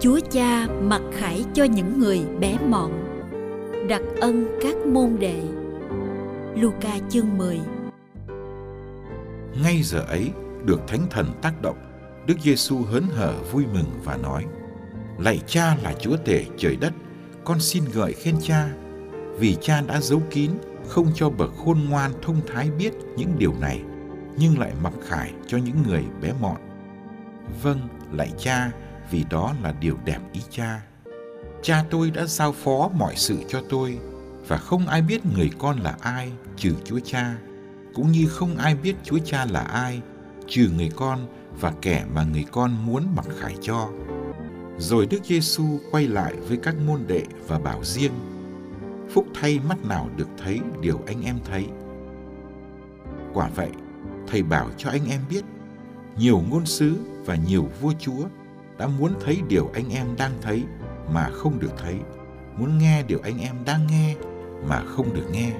Chúa Cha mặc khải cho những người bé mọn, đặc ân các môn đệ. Luca chương 10 Ngay giờ ấy, được Thánh Thần tác động, Đức Giêsu hớn hở vui mừng và nói: Lạy Cha là Chúa Tể trời đất, con xin gợi khen Cha, vì Cha đã giấu kín, không cho bậc khôn ngoan thông thái biết những điều này, nhưng lại mặc khải cho những người bé mọn. Vâng, lạy Cha, vì đó là điều đẹp ý cha. Cha tôi đã giao phó mọi sự cho tôi và không ai biết người con là ai trừ Chúa Cha, cũng như không ai biết Chúa Cha là ai trừ người con và kẻ mà người con muốn mặc khải cho. Rồi Đức Giêsu quay lại với các môn đệ và bảo riêng: Phúc thay mắt nào được thấy điều anh em thấy. Quả vậy, thầy bảo cho anh em biết, nhiều ngôn sứ và nhiều vua chúa đã muốn thấy điều anh em đang thấy mà không được thấy, muốn nghe điều anh em đang nghe mà không được nghe.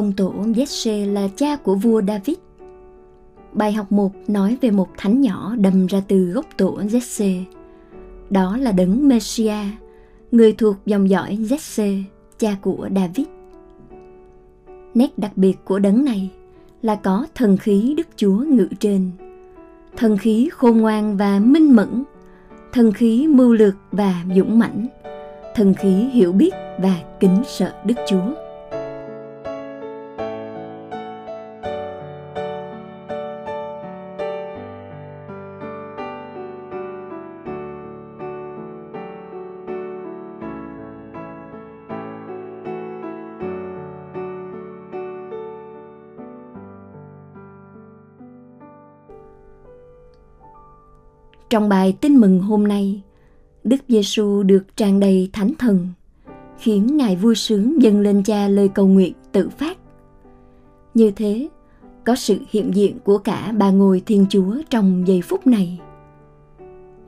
Ông tổ Jesse là cha của vua David. Bài học 1 nói về một thánh nhỏ đầm ra từ gốc tổ Jesse. Đó là đấng Messia, người thuộc dòng dõi Jesse, cha của David. Nét đặc biệt của đấng này là có thần khí Đức Chúa ngự trên. Thần khí khôn ngoan và minh mẫn, thần khí mưu lược và dũng mãnh, thần khí hiểu biết và kính sợ Đức Chúa. Trong bài tin mừng hôm nay, Đức Giêsu được tràn đầy thánh thần, khiến Ngài vui sướng dâng lên cha lời cầu nguyện tự phát. Như thế, có sự hiện diện của cả ba ngôi Thiên Chúa trong giây phút này.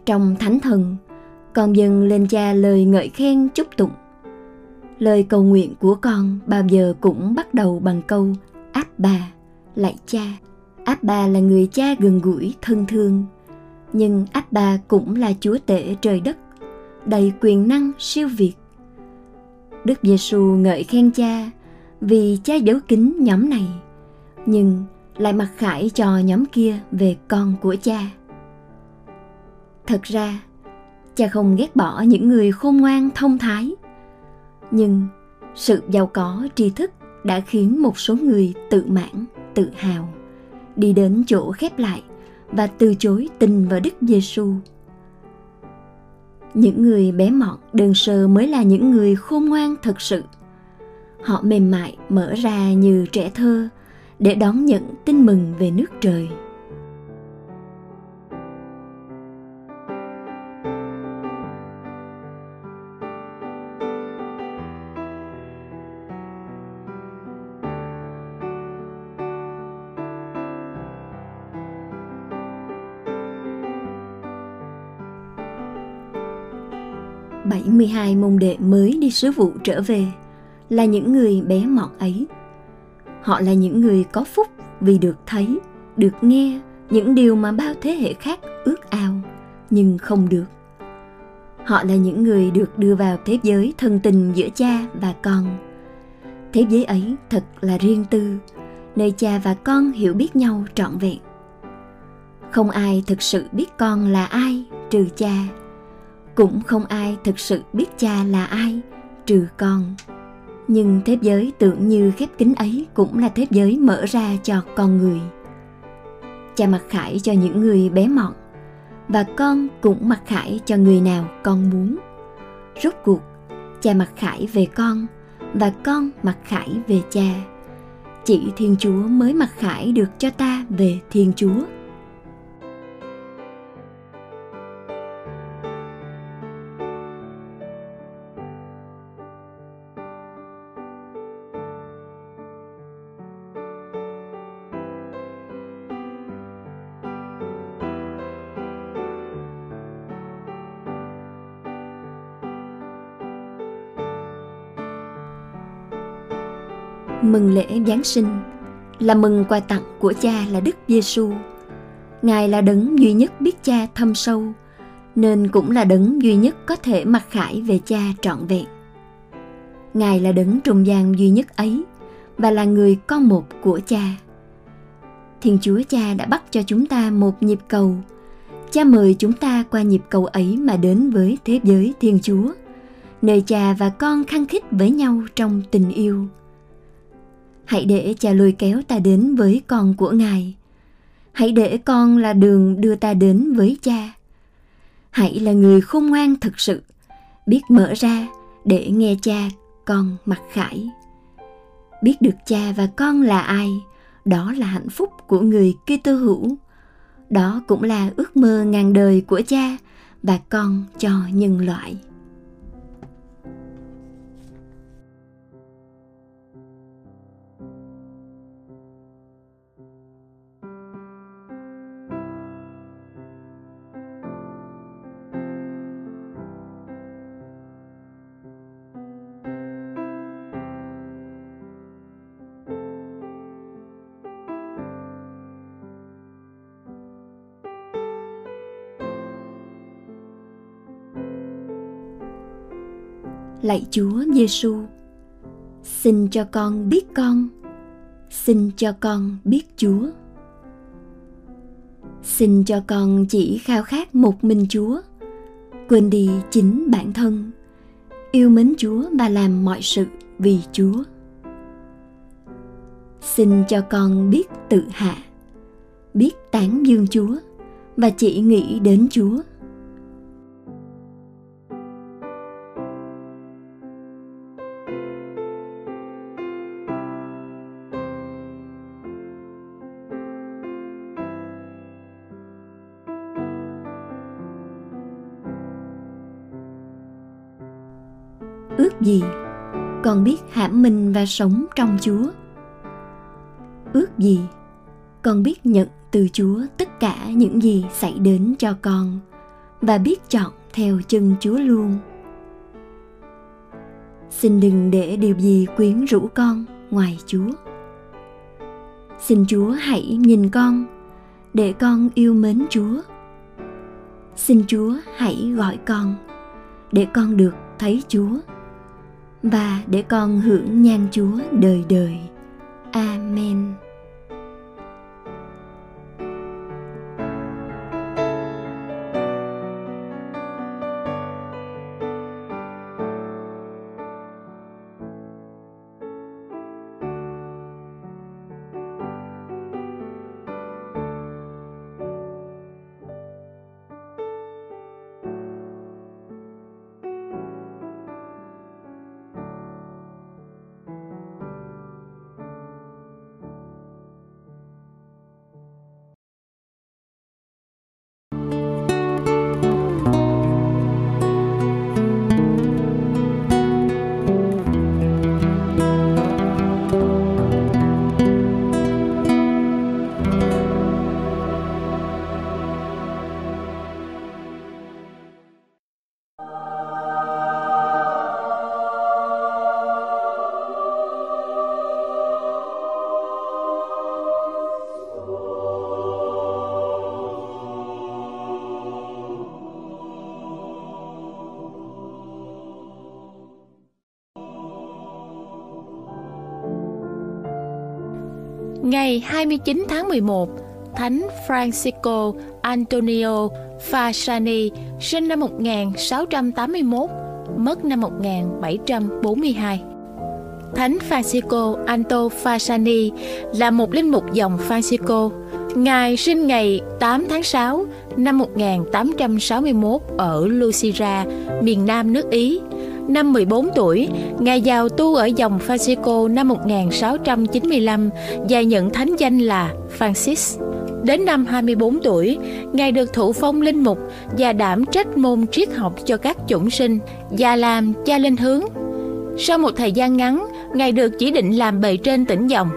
Trong thánh thần, con dâng lên cha lời ngợi khen chúc tụng. Lời cầu nguyện của con bao giờ cũng bắt đầu bằng câu áp bà, lạy cha. Áp bà là người cha gần gũi, thân thương, nhưng Abba cũng là Chúa tể trời đất, đầy quyền năng siêu việt. Đức Giêsu ngợi khen cha vì cha giấu kín nhóm này, nhưng lại mặc khải cho nhóm kia về con của cha. Thật ra, cha không ghét bỏ những người khôn ngoan thông thái, nhưng sự giàu có tri thức đã khiến một số người tự mãn, tự hào đi đến chỗ khép lại và từ chối tin vào Đức Giêsu. Những người bé mọn, đơn sơ mới là những người khôn ngoan thật sự. Họ mềm mại, mở ra như trẻ thơ để đón nhận tin mừng về nước trời. 72 môn đệ mới đi sứ vụ trở về là những người bé mọt ấy. Họ là những người có phúc vì được thấy, được nghe những điều mà bao thế hệ khác ước ao nhưng không được. Họ là những người được đưa vào thế giới thân tình giữa cha và con. Thế giới ấy thật là riêng tư nơi cha và con hiểu biết nhau trọn vẹn. Không ai thực sự biết con là ai trừ cha cũng không ai thực sự biết cha là ai, trừ con. Nhưng thế giới tưởng như khép kín ấy cũng là thế giới mở ra cho con người. Cha mặc khải cho những người bé mọn, và con cũng mặc khải cho người nào con muốn. Rốt cuộc, cha mặc khải về con, và con mặc khải về cha. Chỉ thiên chúa mới mặc khải được cho ta về thiên chúa. Mừng lễ Giáng sinh là mừng quà tặng của cha là Đức Giêsu. Ngài là đấng duy nhất biết cha thâm sâu, nên cũng là đấng duy nhất có thể mặc khải về cha trọn vẹn. Ngài là đấng trung gian duy nhất ấy và là người con một của cha. Thiên Chúa Cha đã bắt cho chúng ta một nhịp cầu. Cha mời chúng ta qua nhịp cầu ấy mà đến với thế giới Thiên Chúa, nơi cha và con khăng khít với nhau trong tình yêu hãy để cha lôi kéo ta đến với con của ngài. Hãy để con là đường đưa ta đến với cha. Hãy là người khôn ngoan thực sự, biết mở ra để nghe cha con mặc khải. Biết được cha và con là ai, đó là hạnh phúc của người Kitô hữu. Đó cũng là ước mơ ngàn đời của cha và con cho nhân loại. Lạy Chúa Giêsu, xin cho con biết con, xin cho con biết Chúa. Xin cho con chỉ khao khát một mình Chúa, quên đi chính bản thân, yêu mến Chúa và làm mọi sự vì Chúa. Xin cho con biết tự hạ, biết tán dương Chúa và chỉ nghĩ đến Chúa. Ước gì con biết hãm mình và sống trong chúa. Ước gì con biết nhận từ chúa tất cả những gì xảy đến cho con và biết chọn theo chân chúa luôn. Xin đừng để điều gì quyến rũ con ngoài chúa. Xin chúa hãy nhìn con, để con yêu mến chúa. Xin chúa hãy gọi con, để con được thấy chúa và để con hưởng nhan Chúa đời đời. Amen. Ngày 29 tháng 11, Thánh Francisco Antonio Fasani sinh năm 1681, mất năm 1742. Thánh Francisco Anto Fasani là một linh mục dòng Francisco. Ngài sinh ngày 8 tháng 6 năm 1861 ở Lucira, miền Nam nước Ý. Năm 14 tuổi, Ngài vào tu ở dòng Francisco năm 1695 và nhận thánh danh là Francis. Đến năm 24 tuổi, Ngài được thụ phong linh mục và đảm trách môn triết học cho các chủng sinh và làm cha linh hướng. Sau một thời gian ngắn, Ngài được chỉ định làm bề trên tỉnh dòng.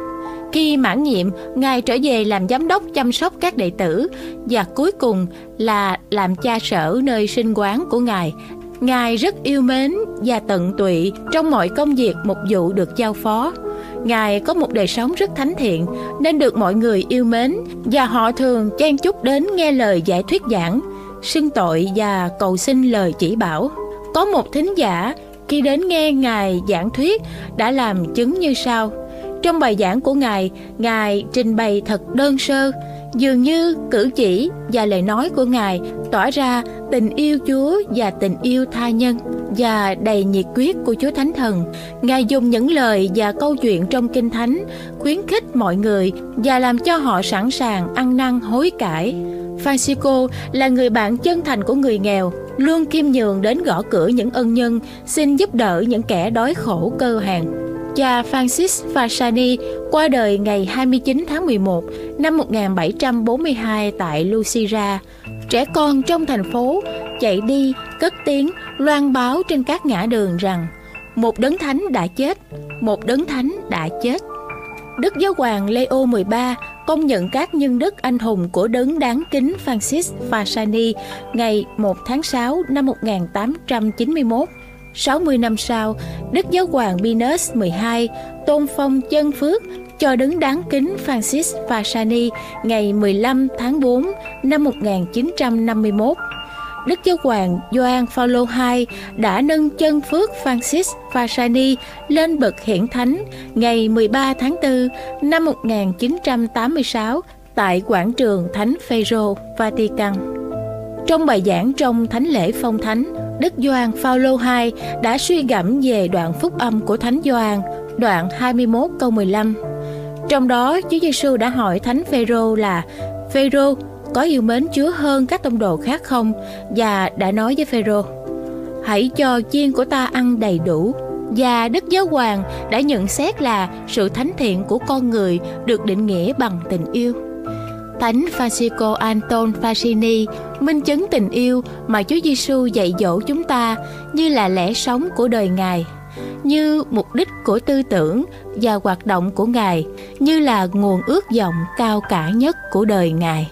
Khi mãn nhiệm, Ngài trở về làm giám đốc chăm sóc các đệ tử và cuối cùng là làm cha sở nơi sinh quán của Ngài. Ngài rất yêu mến và tận tụy trong mọi công việc mục vụ được giao phó. Ngài có một đời sống rất thánh thiện nên được mọi người yêu mến và họ thường chen chúc đến nghe lời giải thuyết giảng, xưng tội và cầu xin lời chỉ bảo. Có một thính giả khi đến nghe Ngài giảng thuyết đã làm chứng như sau. Trong bài giảng của Ngài, Ngài trình bày thật đơn sơ, dường như cử chỉ và lời nói của Ngài tỏ ra tình yêu Chúa và tình yêu tha nhân và đầy nhiệt quyết của Chúa Thánh Thần. Ngài dùng những lời và câu chuyện trong Kinh Thánh khuyến khích mọi người và làm cho họ sẵn sàng ăn năn hối cải. Francisco là người bạn chân thành của người nghèo, luôn khiêm nhường đến gõ cửa những ân nhân, xin giúp đỡ những kẻ đói khổ cơ hàng. Cha Francis Fasani qua đời ngày 29 tháng 11 năm 1742 tại Lucira. Trẻ con trong thành phố chạy đi, cất tiếng, loan báo trên các ngã đường rằng một đấng thánh đã chết, một đấng thánh đã chết. Đức Giáo hoàng Leo XIII công nhận các nhân đức anh hùng của đấng đáng kính Francis Fasani ngày 1 tháng 6 năm 1891. 60 năm sau, Đức Giáo hoàng Pius XII tôn phong chân phước cho đứng đáng kính Francis Fasani ngày 15 tháng 4 năm 1951. Đức Giáo hoàng Gioan Phaolô II đã nâng chân phước Francis Fasani lên bậc hiển thánh ngày 13 tháng 4 năm 1986 tại quảng trường Thánh Phaero, Vatican. Trong bài giảng trong thánh lễ phong thánh, Đức Gioan Phaolô II đã suy gẫm về đoạn phúc âm của Thánh Gioan, đoạn 21 câu 15. Trong đó, Chúa Giêsu đã hỏi Thánh Phêrô là: "Phêrô, có yêu mến Chúa hơn các tông đồ khác không?" và đã nói với Phêrô: "Hãy cho chiên của ta ăn đầy đủ." Và Đức Giáo Hoàng đã nhận xét là sự thánh thiện của con người được định nghĩa bằng tình yêu. Thánh Francisco Anton Fasini, minh chứng tình yêu mà Chúa Giêsu dạy dỗ chúng ta như là lẽ sống của đời Ngài, như mục đích của tư tưởng và hoạt động của Ngài, như là nguồn ước vọng cao cả nhất của đời Ngài.